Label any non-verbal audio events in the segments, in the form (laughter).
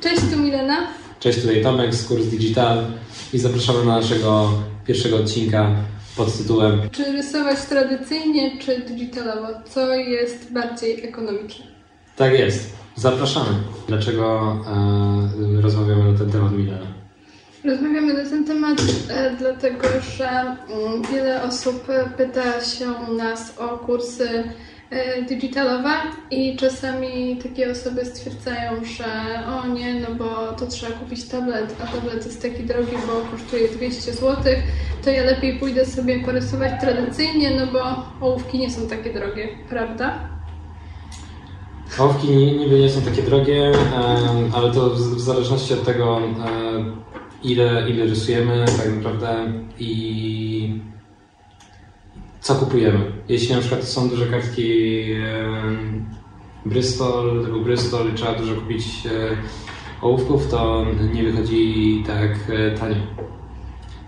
Cześć, tu Milena. Cześć, tutaj Tomek z Kurs Digital i zapraszamy na naszego pierwszego odcinka pod tytułem Czy rysować tradycyjnie, czy digitalowo? Co jest bardziej ekonomiczne? Tak jest, zapraszamy. Dlaczego e, rozmawiamy na ten temat Milena? Rozmawiamy na ten temat e, dlatego, że mm, wiele osób pyta się nas o kursy e, digitalowe i czasami takie osoby stwierdzają, że o nie, no bo to trzeba kupić tablet, a tablet jest taki drogi, bo kosztuje 200 zł, to ja lepiej pójdę sobie porysować tradycyjnie, no bo ołówki nie są takie drogie, prawda? Ołówki ni- niby nie są takie drogie, ale to w, zależności od tego, ile, ile rysujemy tak naprawdę i co kupujemy. Jeśli na przykład są duże kartki Bristol, typu Bristol i trzeba dużo kupić e, ołówków, to nie wychodzi tak e, tanio.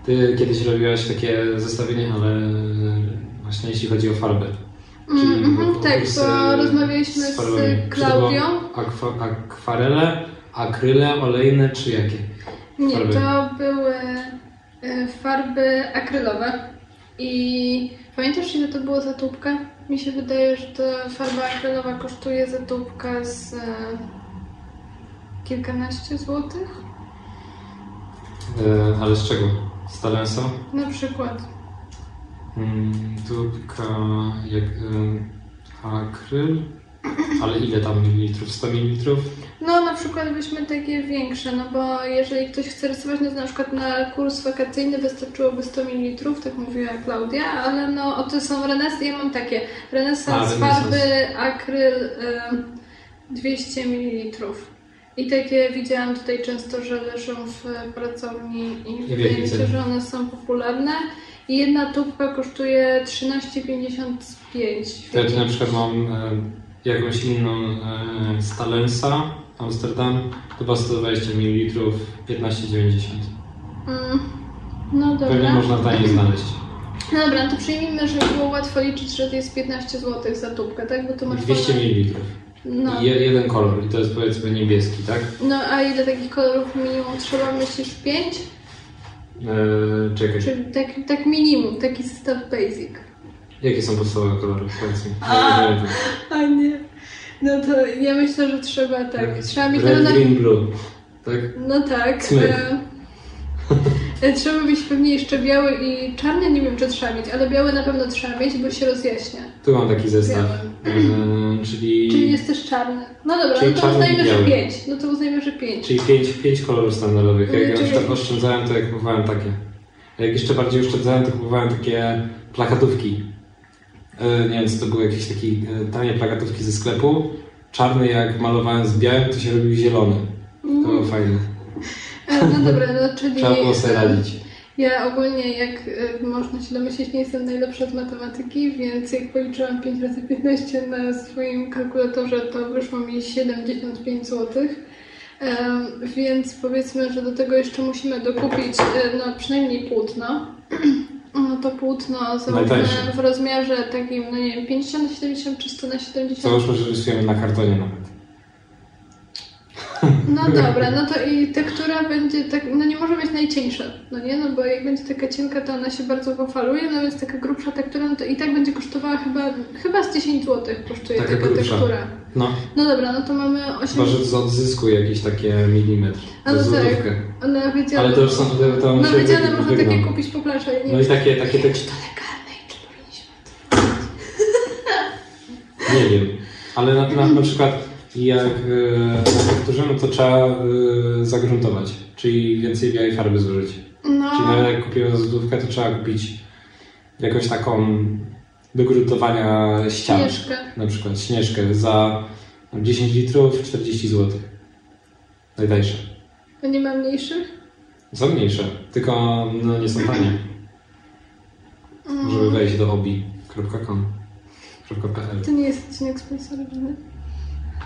Ty kiedyś robiłaś takie zestawienie, ale właśnie jeśli chodzi o farbę. Czyli Mm, mhm, tak, kursy bo rozmawialiśmy z z Klaudią. Akwa, akwarele, akryle, olejne czy jakie? Nie, Farby. to były e, farby akrylowe. I pamiętasz, ile to było za tubkę? Mi się wydaje, że ta farba akrylowa kosztuje za tubkę z e, kilkanaście złotych. E, ale z czego? Z Talensa? Na przykład. Mm, Tubka jak e, akryl. Ale ile tam mililitrów? 100 mililitrów? No, na przykład weźmy takie większe, no bo jeżeli ktoś chce rysować, no to na przykład na kurs wakacyjny wystarczyłoby 100 ml, tak mówiła Klaudia, ale no, o to są renesy, ja mam takie. Renesans, renesans. farby, akryl, ym, 200 ml. I takie widziałam tutaj często, że leżą w pracowni i wydaje mi się, że one są popularne. I jedna tubka kosztuje 13,55. To ja tu na przykład mam e, jakąś inną e, z Talensa, Amsterdam, chyba 120 ml, 15,90. Mm, no dobra. Pewnie można taniej znaleźć. No dobra, to przyjmijmy, że było łatwo liczyć, że to jest 15 zł za tubkę, tak? Bo to masz 200 wolne- ml. No. I je, jeden kolor i to jest powiedzmy niebieski, tak? no, a ile takich kolorów minimum trzeba? Myślisz 5? E, czekaj, Czy tak, tak minimum, taki zestaw basic? jakie są podstawowe kolory? Powiedz mi. A. A nie. No to ja myślę, że trzeba tak. Trzeba mieć Red, na green, blue. Tak? No tak. E, e, trzeba mieć pewnie jeszcze biały i czarny, nie wiem czy trzeba mieć, ale biały na pewno trzeba mieć, bo się rozjaśnia. Tu mam taki zestaw. E, (clears throat) czyli Czyli jest też czarny. No dobra, Czyli no to uznajmy, że. 5. No to uznajmy, że 5. czyli pięć, pięć kolorów standardowych. Jak ja na Czyli- przykład oszczędzałem, to ja kupowałem takie. A jak jeszcze bardziej oszczędzałem, to kupowałem takie plakatówki. E, nie wiem, co to były jakieś takie tanie plakatówki ze sklepu. Czarny jak malowałem z białym, to się robił zielony. To było fajne. E, No dobra, no (laughs) czyli Trzeba było sobie radzić. ja ogólnie, jak e, można się domyślić, nie jestem najlepsza z matematyki, więc jak policzyłam 5 razy 15 na swoim kalkulatorze, to wyszło mi 75 zł. Więc powiedzmy, że do tego jeszcze musimy dokupić no, przynajmniej płótno. (clears throat) No to płótno załóżmy Najtańsze. w rozmiarze takim, no nie wiem, 50 na 70 czy 100 na 70. Załóżmy, że rysujemy na kartonie nawet. No dobra, no to i tektura będzie tak, no nie może być najcieńsza, no nie, no bo jak będzie taka cienka, to ona się bardzo pofaluje, no więc taka grubsza tektura, no to i tak będzie kosztowała chyba, chyba z 10 zł kosztuje Taka taka, grubsza. tektura. No, No dobra, no to mamy 8... chyba, że z odzysku jakiś takie milimetr. A no tak. Ale to już są, to, to no się wiedziane wy- można takie kupić po plaży, No i takie, takie czy tekst... to legalne i czy powinniśmy Nie wiem. Ale na, na, na przykład jak e, no to trzeba e, zagruntować. Czyli więcej białej farby zużyć. No, Czyli nawet jak kupimy złotówkę, to trzeba kupić jakąś taką do gruntowania ścian. śnieżkę. Na przykład śnieżkę za 10 litrów 40 zł. Najtańsze. A nie ma mniejszych? Są mniejsze, tylko no, nie są tanie. Mm. Żeby wejść do obi.com.pl To nie jest odcinek sponsorowany.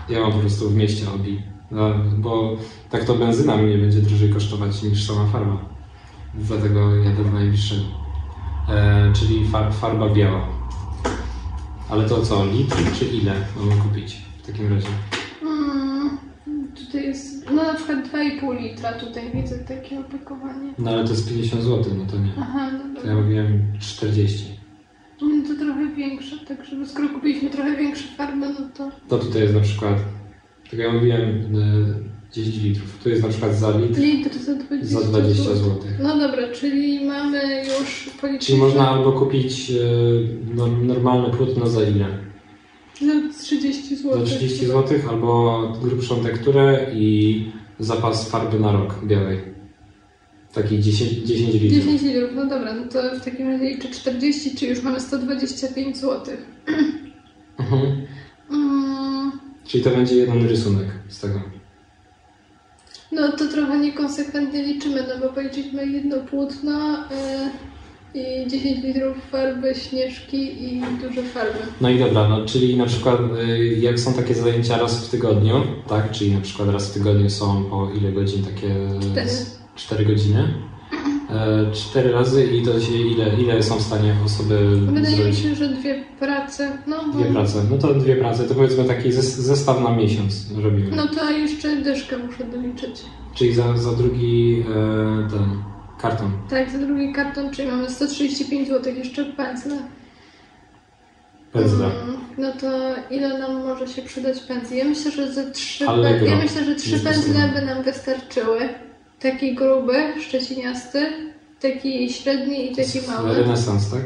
Ja mam po prostu w mieście obi. No, bo tak to benzyna mnie będzie drożej kosztować niż sama farba. Dlatego jadę do najbliższego. E, czyli far, farba biała. Ale to co, litr czy ile mamy kupić w takim razie? Mm, tutaj jest, no na przykład przykład 2,5 litra tutaj widzę takie opakowanie. No ale to jest 50 zł, no to nie. Aha, no To ja mówiłem 40. No to trochę większe, tak żeby skoro kupiliśmy trochę większe farby, no to... To tutaj jest na przykład, tak ja mówiłem, e, 10 litrów. Tu jest na przykład za litr Litr za 20 za 20 zł. zł. No dobra, czyli mamy już policzyliśmy... Czyli można albo kupić e, no, normalne płótno za ile? Za 30 zł. Za 30 zł, albo grubszą tekturę i zapas farby na rok białej. Taki 10, 10 litrów. 10 litrów, no dobra, no to w takim razie liczę 40, czyli już mamy 125 zł. Mhm. Mm, Czyli to będzie jeden rysunek z tego. no to trochę niekonsekwentnie liczymy, no bo policzyliśmy jedno płótno y, i 10 litrów farby, śnieżki i duże farby. No i dobra, no czyli na przykład y, jak są takie zajęcia raz w tygodniu, tak? Czyli na przykład raz w tygodniu są po ile godzin takie? Cztery. 4 godziny. E, Cztery razy i to się ile, ile są w stanie osoby Wydaje mi zrobić? się, że dwie prace, no bo... Dwie prace. No to dwie prace, to powiedzmy taki zes- zestaw na miesiąc robimy. No to jeszcze dyszkę muszę doliczyć. Czyli za, za drugi e, ten karton. Tak, za drugi karton, czyli mamy 135 zł, jeszcze pędzle. Pędzle. Mm, No to ile nam może się przydać pędzli? Ja myślę, że ze trzy, ja myślę, że trzy pędzle by nam wystarczyły. Taki gruby, szczeciniasty, taki średni i taki mały. Renesans, tak?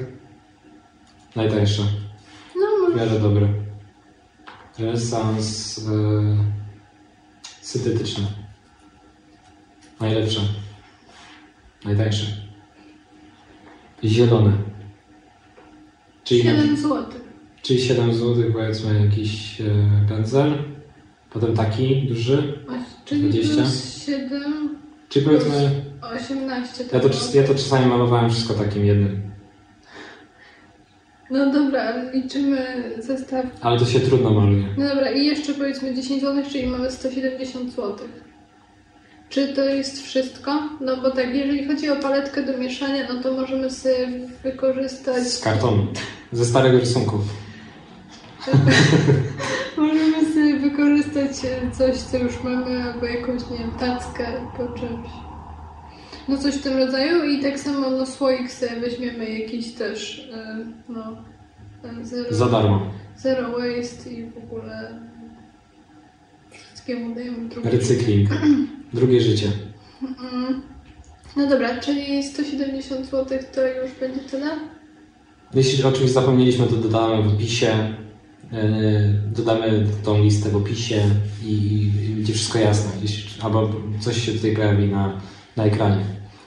Najtańsze. No W może. miarę dobry. Renesans e, syntetyczny. Najlepsze. Najtańsze. Zielone. Czyli, na, 7 zł. czyli 7 zł powiedzmy jakiś e, pędzel. Potem taki duży. Czyli 20? plus 7, Czyli powiedzmy. 18. Ja to, ja to czasami malowałem wszystko takim jednym. No dobra, liczymy zestaw. Ale to się trudno maluje. No dobra, i jeszcze powiedzmy 10 zł, czyli mamy 170 zł. Czy to jest wszystko? No bo tak, jeżeli chodzi o paletkę do mieszania, no to możemy sobie wykorzystać. Z kartonu. Ze starego rysunku. (laughs) Wykorzystać e, coś, co już mamy, albo jakąś, nie wiem, tackę po czymś. No coś w tym rodzaju i tak samo no słoik sobie weźmiemy jakiś też, e, no, e, zero, Za darmo. zero waste i w ogóle wszystkiemu dajemy drugie. Recykling. (clears throat) Drugie życie. No dobra, czyli 170 zł to już będzie tyle? Jeśli o czymś zapomnieliśmy, to dodamy w opisie. Yy, dodamy tą listę w opisie i, będzie wszystko jasne. Albo coś się tutaj pojawi na, na ekranie.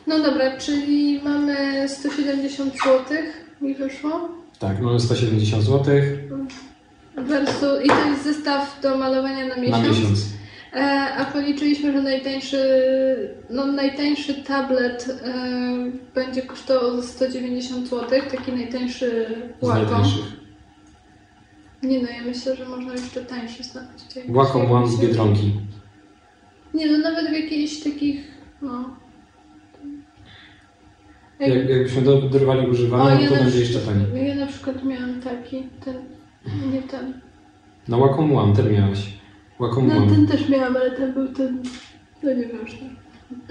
No dobra, czyli mamy 170 zł mi wyszło. Tak, mamy 170 zł Versus, I to jest zestaw do malowania na na miesiąc. miesiąc. E, a policzyliśmy, że najtańszy, no, najtańszy tablet e, będzie kosztował ze 190 zł, taki najtańszy Wacom. Nie no, ja myślę, że można jeszcze tańszy znaleźć. Wacom One z Biedronki. Nie no, nawet w jakichś takich, no... Jak, jakbyśmy do- dorwali używany, no to na będzie jeszcze taniej. Ja na przykład miałam taki, ten, nie ten. No Wacom One, ten miałeś. Wacom No One. ten też miałam, ale ten był ten, no nieważne.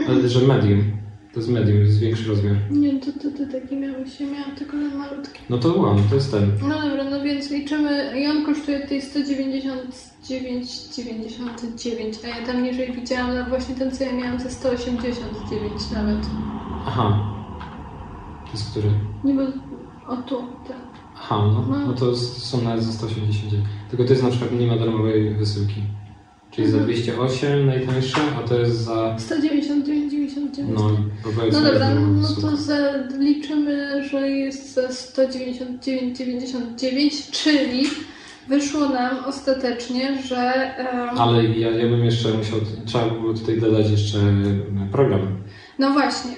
Ale że medium. To jest medium, jest większy rozmiar. Nie, to, to, to taki miałam się, miałam tylko ten malutki. No to One, to jest ten. No dobra, no więc liczymy i on kosztuje tutaj 199,99, a ja tam niżej widziałam na właśnie ten, co ja miałam za 189 nawet. Aha. To jest który? Nie bo, o tu, ten. Aha, no, No. no to są nawet za 189. Tylko to jest na przykład nie ma darmowej wysyłki. Czyli za Mhm. 208 najtańsze, a to jest za. 199,99. No, No dobra, no to zaliczymy, że jest za 199,99, czyli wyszło nam ostatecznie, że... em, Ale ja, ja bym jeszcze musiał. Trzeba było tutaj dodać jeszcze program. No właśnie, y,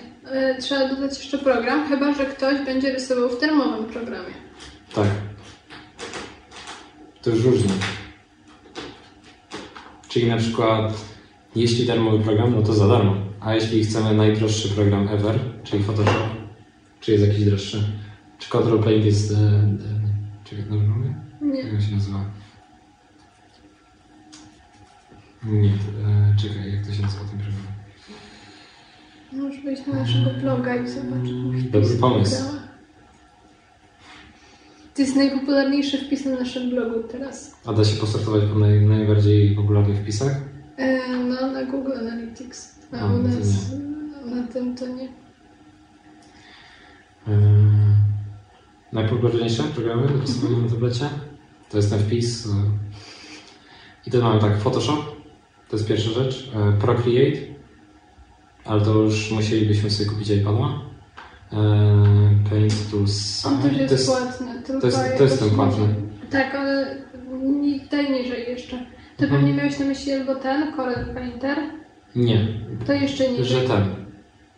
trzeba dodać jeszcze program, chyba że ktoś będzie rysował w termowym programie. Tak. To już różnie. Czyli na przykład, jeśli darmowy program, no to za darmo. A jeśli chcemy najdroższy program ever, czyli Photoshop, czy jest jakiś droższy? Czy Control Paint jest. E, e, czy dobrze mówię? Nie. Jak się nazywa? Nie, e, czekaj, jak to się nazywa ten program? Możesz wejść na naszego bloga i zobaczyć. Dobry pomysł. To jest najpopularniejszy wpis na naszym blogu teraz. A da się posortować po naj, najbardziej popularnych wpisach? E, no, na Google Analytics. A A, u no nas e, na tym to nie. Yy, najpopularniejsze programy do rysowania na tablecie? To jest ten wpis. yy. I to mamy tak, Photoshop, to jest pierwsza rzecz, yy, Procreate, ale to już musielibyśmy sobie kupić iPada. Yy, Paint to jest, To jest, płatny. Tylko to jest, to jest ten nie- Tak, ale nie- daj niżej jeszcze. To Mhm. pewnie miałeś na myśli albo ten, Corel Painter. Nie, To jeszcze niżej. że ten.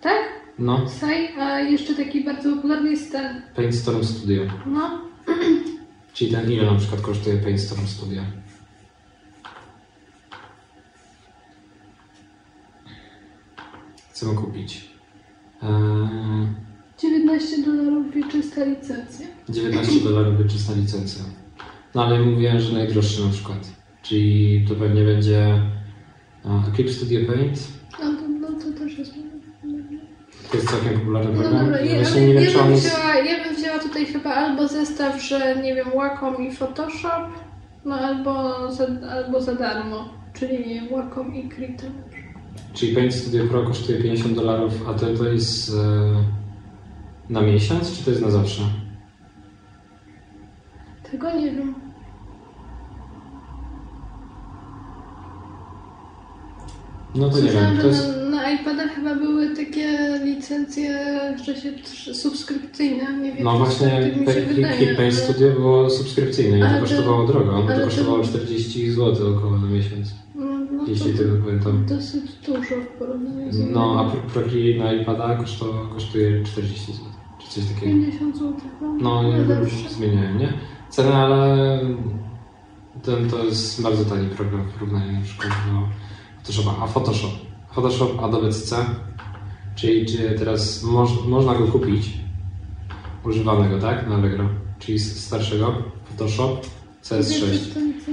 Tak? No, Saj, a jeszcze taki bardzo popularny jest ten. Paint Storm Studio. No, (clears throat) Czyli ten ile na przykład kosztuje Paint Storm Studio? Chcę kupić. Eee, 19 dolarów i czysta licencja. 19 dolarów wyczysta licencja. No ale mówiłem, że najdroższy na przykład. Czyli to pewnie będzie e, Eclipse Studio Paint. No to, no to też jest. To jest całkiem popularny No program. dobra, ja, Właśnie ale nie wiem, ja, czy on bym jest... wzięła, ja bym wzięła tutaj chyba albo zestaw, że nie wiem, Wacom i Photoshop, no albo za, albo za darmo, czyli Wacom i Krita. Czyli Paint Studio Pro kosztuje 50 dolarów, a to, to jest e, na miesiąc, czy to jest na zawsze? Tego nie wiem. No to nie wiem. To jest... na, na iPada chyba były takie licencje, że się tr- subskrypcyjne, nie wiem. No czy właśnie, tak mi się Paint wydaje, Paint ale- Studio było subskrypcyjne i to Ale to- kosztowało drogo. ale To to- kosztowało 40 zł około na miesiąc, No, no jeśli to, tego pamiętam. dosyć dużo w porównaniu z No, a Pro- Procreate na iPada koszto, kosztuje 40 zł, coś takiego. 50 zł. No, nie nie zawsze. zmieniałem, nie? Ceny, ale ten to jest bardzo tani program w porównaniu na przykład do Photoshopa. A Photoshop? Photoshop Adobe CC, czyli czy teraz moż, można go kupić używanego, tak? Na Allegro, czyli z starszego Photoshop CS6,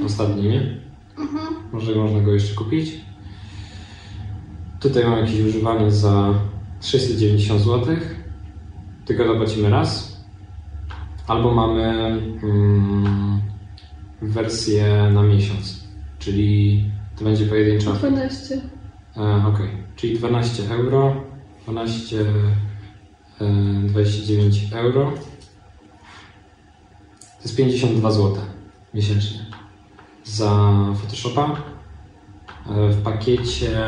ostatni, nie? Mhm. Może można go jeszcze kupić. Tutaj mam jakiś używany za 690 zł. Tylko zapłacimy raz. Albo mamy mm, wersję na miesiąc, czyli to będzie pojedyncza. 12. E, ok, czyli 12 euro, 12, e, 29 euro. To jest 52 zł miesięcznie za Photoshopa. E, w pakiecie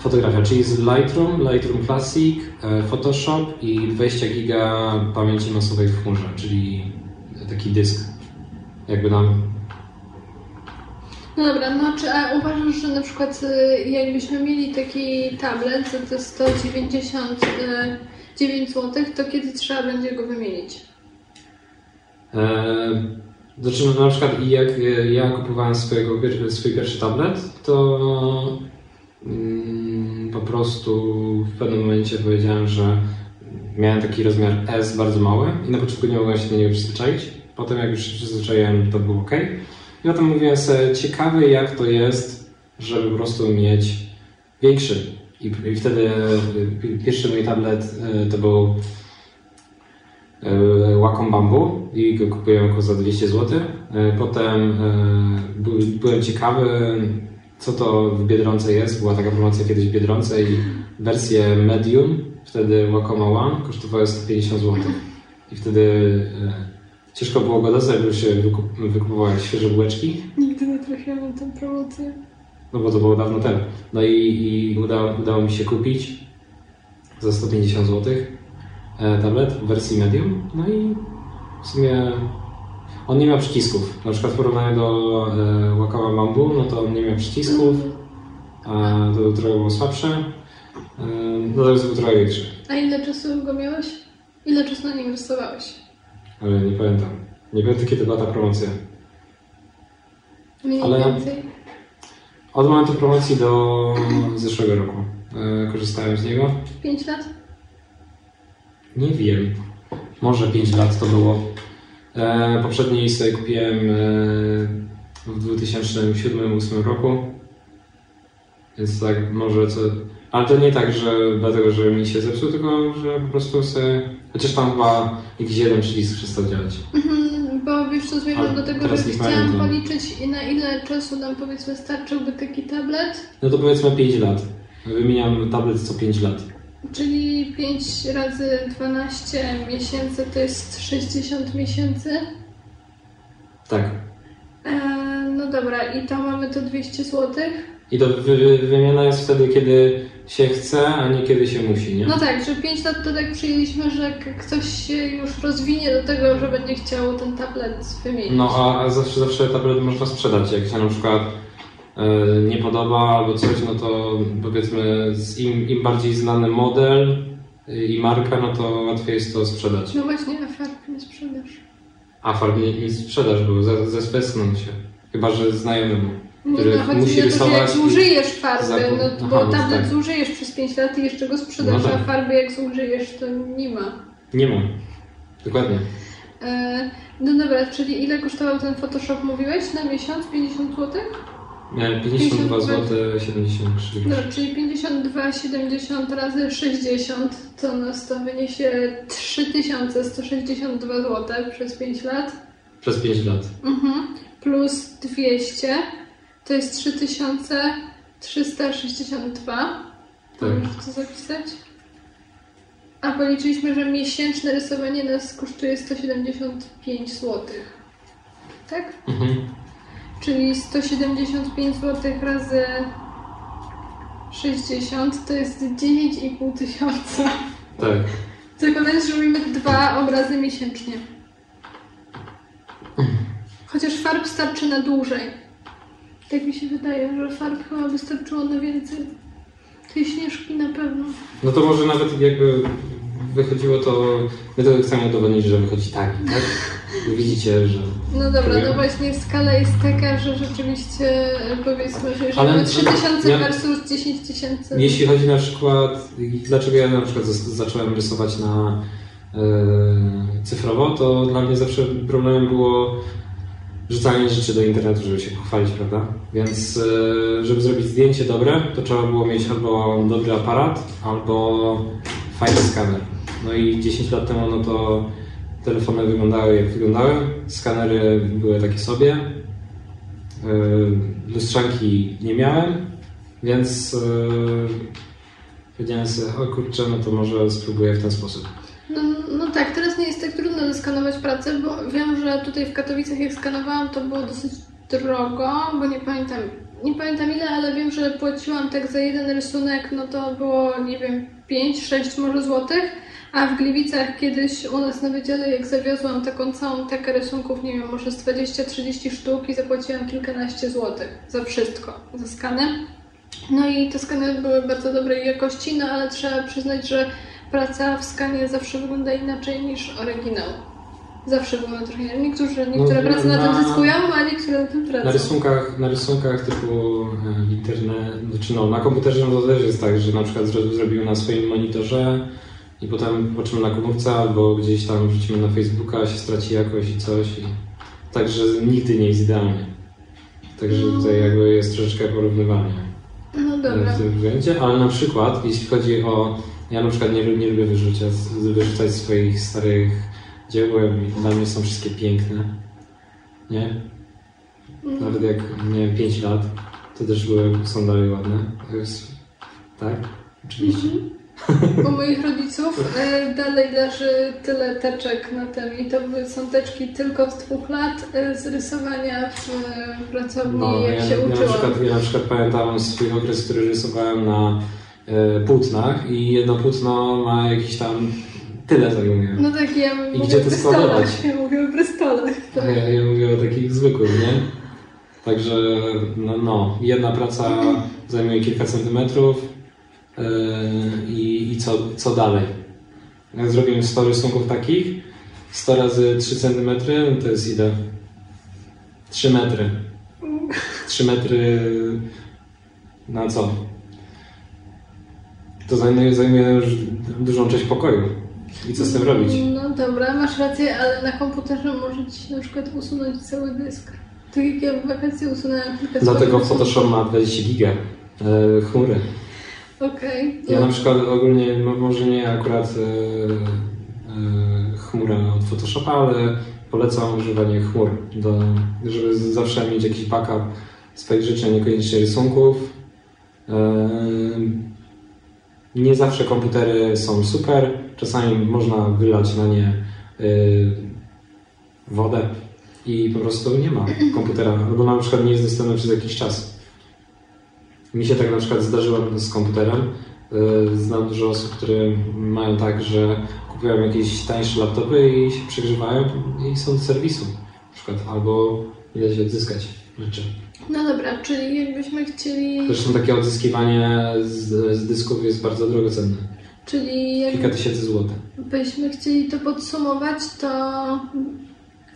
fotografia, czyli z Lightroom, Lightroom Classic, e, Photoshop i 20 giga pamięci masowej w chmurze, czyli taki dysk. Jakby nam No dobra, no czy a uważasz, że na przykład y, jakbyśmy mieli taki tablet za te 199 zł, to kiedy trzeba będzie go wymienić? E, Znaczy, na przykład jak e, ja kupowałem swojego, swój pierwszy tablet, to po prostu w pewnym momencie powiedziałem, że miałem taki rozmiar S bardzo mały i na początku nie mogłem się do niego przyzwyczaić. Potem jak już się przyzwyczaiłem, to było ok. I potem mówiłem sobie, ciekawy jak to jest, żeby po prostu mieć większy. I, i wtedy e, pierwszy mój tablet e, to był e, Wacom Bamboo i go kupiłem około za 200 zł. Potem by- byłem ciekawy, co to w Biedronce jest. Była taka promocja kiedyś w Biedronce i wersje medium, wtedy Wacoma One, kosztowały 150 zł. I wtedy e, ciężko było go dostać, bo się wykup- wykupowały świeże bułeczki. Nigdy nie trafiłam na tę promocję. No bo to było dawno temu. No i, i udało, udało mi się kupić za 150 zł e, tablet w wersji medium. No i w sumie on nie miał przycisków. Na przykład w porównaniu do e, Wacoma Bamboo, no to on nie miał przycisków, a to trochę było słabsze. E, no to był trochę większy, A ile czasu go miałeś? Ile czasu na nim inwestowałeś? ale nie pamiętam. Nie pamiętam kiedy była ta promocja. Mniej Ale- więcej. Od momentu promocji do zeszłego roku e, korzystałem z niego. 5 lat? Nie wiem. Może 5 lat to było. E, poprzedniej sobie kupiłem e, w 2007-2008 roku. Więc tak może co... Ale to nie tak, że dlatego, że mi się zepsuł, tylko że po prostu sobie... Chociaż tam chyba jakiś jeden przycisk przestał działać. Mhm, bo wiesz co, zmierzam do tego, że chciałam policzyć na ile czasu nam powiedzmy starczyłby taki tablet. No to powiedzmy 5 lat. Wymieniam tablet co 5 lat. Czyli 5 razy 12 miesięcy to jest 60 miesięcy. Tak. E, no dobra, i to mamy to 200 zł. I to wy, wy, wymiana jest wtedy, kiedy się chce, a nie kiedy się musi, nie? No tak, że 5 lat to tak przyjęliśmy, że ktoś się już rozwinie do tego, że będzie chciał ten tablet wymienić. No a, a zawsze, zawsze tablet można sprzedać. Jak się na przykład nie podoba albo coś, no to powiedzmy im, im bardziej znany model y, i marka, no to łatwiej jest to sprzedać. No właśnie, a farb nie sprzedasz. A farb nie, nie sprzedasz, bo ze- zespesną się. Chyba, że znajomemu, który no, chodzi musi o to, że jak rysować. i- zużyjesz farby, no, Aha, bo no tablet tak. zużyjesz przez 5 lat i jeszcze go sprzedasz, No tak. a farby jak zużyjesz, to nie ma. Nie ma. Dokładnie. E, no dobra, czyli ile kosztował ten Photoshop, mówiłeś, na miesiąc? 50 zł? Miałem 52 zł 73 No, czyli 52,70 razy 60 to nas to wyniesie 3162 zł przez 5 lat. Przez 5 lat. Mhm. Plus 200 to jest 3362. Tak. Możesz to zapisać? A policzyliśmy, że miesięczne rysowanie nas kosztuje 175 zł. Tak? Mhm. Czyli 175 zł razy 60 to jest 9,5 tysiąca. Tak. Zakładając, że robimy dwa obrazy miesięcznie. Chociaż farb starczy na dłużej. Tak mi się wydaje, że farb chyba wystarczyło na więcej. Tej śnieżki na pewno. No to może nawet jakby wychodziło to, my to chcemy udowodnić, że wychodzi tak, tak? (laughs) Widzicie, że... No dobra, no właśnie skala jest taka, że rzeczywiście e, powiedzmy, że mamy 3000 ja- versus 10 tysięcy. Jeśli chodzi na przykład, dlaczego ja na przykład zacząłem rysować na e, cyfrowo, to dla mnie zawsze problemem było rzucanie rzeczy do internetu, żeby się pochwalić, prawda? Więc e, żeby zrobić zdjęcie dobre, to trzeba było mieć albo dobry aparat, albo fajny skaner. No i 10 lat temu, no to telefony wyglądały jak wyglądały, skanery były takie sobie, e, lustrzanki nie miałem, więc e, powiedziałem sobie, o kurczę, no to może spróbuję w ten sposób. No, no tak, teraz nie jest tak trudno zeskanować pracę, bo wiem, że tutaj w Katowicach jak skanowałam, to było dosyć drogo, bo nie pamiętam, nie pamiętam ile, ale wiem, że płaciłam tak za jeden rysunek, no to było, nie wiem, 5-6 może złotych, a w Gliwicach kiedyś u nas na wydziale, jak zawiozłam taką całą tekę rysunków, nie wiem, może z 20-30 sztuk i zapłaciłam kilkanaście złotych za wszystko, za skany. No i te skany były bardzo dobrej jakości, no ale trzeba przyznać, że praca w skanie zawsze wygląda inaczej niż oryginał. Zawsze wygląda trochę. Niektórzy, niektóre No, prace na, na- tym zyskują, a niektóre na tym Na tracą. rysunkach, na rysunkach typu e, internet, znaczy no, na komputerze no to też jest tak, że na przykład zro- zrobimy na swoim monitorze i potem patrzymy na komórce albo gdzieś tam wrzucimy na Facebooka, się straci jakość i coś. I... Także nigdy nie jest idealnie. Także tutaj jakby jest troszeczkę porównywalnie. No dobra. w tym względzie, ale na przykład jeśli chodzi o... Ja na przykład nie, nie lubię wyrzucać, wyrzucać swoich starych dzieł, bo dla mnie są wszystkie piękne. Nie? Nawet jak miałem 5 lat, to też były, są dalej ładne. To jest, tak? Oczywiście. U moich rodziców e, dalej leży tyle teczek na tym i to były są teczki tylko z dwóch lat e, z rysowania w pracowni, No, jak ja, się ja, na uczyłam. przykład, ja na przykład pamiętam swój okres, który rysowałem na e, płótnach i jedno płótno ma jakiś tam tyle zajmuje. No tak, ja I mówię gdzie o to brystolach. składować? Ja mówię o brystolach. A ja, ja mówię o takich zwykłych, nie? Także no, no jedna praca (clears throat) zajmuje kilka centymetrów i, i co, co dalej? Jak zrobimy 100 rysunków takich, 100 razy 3 centymetry, no to jest ile? 3 metry. 3 metry na co? To zajmuje, zajmuje już dużą część pokoju. I co z tym robić? No dobra, masz rację, ale na komputerze może ci się na przykład usunąć cały dysk. Tak jak ja w wakacje usunęłam kilka Dlatego Photoshop ma 20 giga e, chmury. Okej. Ja no. na przykład ogólnie, mo- może nie akurat e, chmura od Photoshopa, ale polecam używanie chmur, do, żeby zawsze mieć jakiś backup swoich rzeczy, niekoniecznie rysunków. E, nie zawsze komputery są super, czasami można wylać na nie wodę i po prostu nie ma komputera, albo na przykład nie jest dostępny przez jakiś czas. Mi się tak na przykład zdarzyło z komputerem. Yy, Znam dużo osób, które mają tak, że kupują jakieś tańsze laptopy i się przegrzewają i są do serwisu. Na przykład, albo nie da się odzyskać rzeczy. No dobra, czyli jakbyśmy chcieli. Zresztą takie odzyskiwanie z, z dysków jest bardzo drogocenne. Czyli Kilka tysięcy złotych. jakbyśmy chcieli to podsumować, to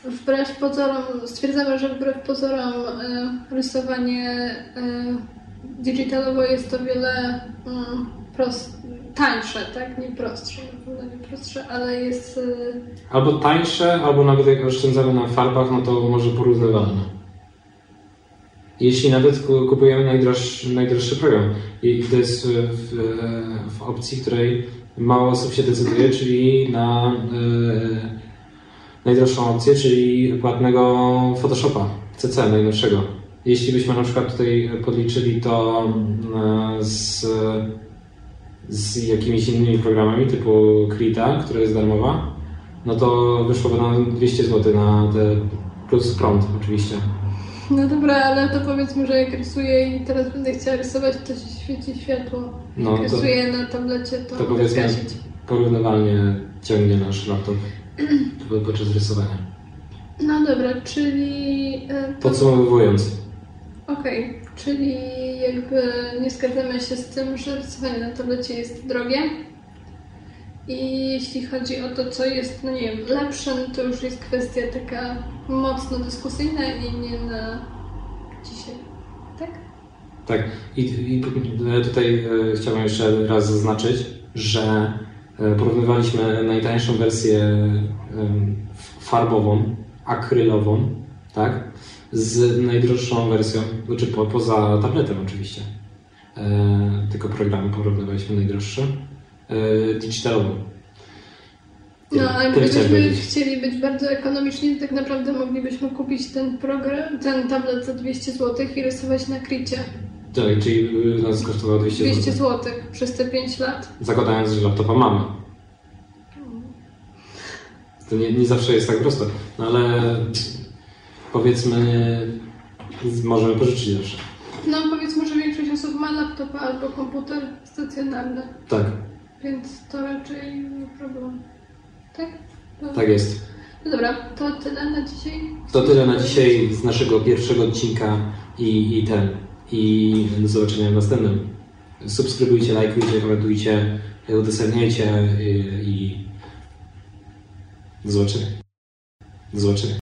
wbrew pozorom, stwierdzamy, że wbrew pozorom e, rysowanie e, digitalowo jest to wiele mm, prost, tańsze, tak? Nie prostsze, na pewno nie prostsze, ale jest. E, Albo tańsze, albo nawet jak oszczędzamy na farbach, no to może porównywalne. Jeśli nawet ku- kupujemy najdroższy, najdroższy program i to jest w, w opcji, której mało osób się decyduje, czyli na e, najdroższą opcję, czyli płatnego Photoshopa CC najnowszego. Jeśli byśmy na przykład tutaj podliczyli to e, z, z jakimiś innymi programami typu Krita, która jest darmowa, no to wyszłoby nam 200 zł na te plus prąd oczywiście. no dobra, ale to powiedzmy, że jak rysuję i teraz będę chciała rysować, to się świeci światło. No Jak to, rysuję na tablecie, to, to powiedzmy zgasić. porównywalnie ciągnie nasz laptop (clears throat) po- podczas rysowania. No dobra, czyli. e, to- Podsumowując, Okej, czyli jakby nie zgadzamy się z tym, że rysowanie na tablecie jest drogie. I jeśli chodzi o to, co jest, no nie wiem, lepsze, no to już jest kwestia taka mocno dyskusyjna i nie na dzisiaj. Tak? tak. I, i tutaj e, chciałbym jeszcze raz zaznaczyć, że e, porównywaliśmy najtańszą wersję farbową, akrylową, tak, z najdroższą wersją, znaczy po, poza tabletem oczywiście. E, tylko programy porównywaliśmy najdroższe, e, digitalową. No, Tyle- a tyle chciałem gdybyśmy chcieli być bardzo ekonomiczni, to tak naprawdę moglibyśmy kupić ten program, ten tablet za 200 zł i rysować na kricie. Tak, czyli nas kosztowało 200 zł. 200 zł przez te 5 lat. Zakładając, że laptopa mamy. To nie, nie zawsze jest tak prosto, no ale powiedzmy, możemy pożyczyć zawsze. No powiedzmy, że większość osób ma laptopa albo komputer stacjonarny. Tak, Więc to raczej nie problem. Tak? To... tak jest. No dobra, to tyle na dzisiaj. To tyle na dzisiaj z naszego pierwszego odcinka i, i ten. I do zobaczenia w następnym. Subskrybujcie, lajkujcie, komentujcie, udostępniajcie i, i do zobaczenia. Do zobaczenia.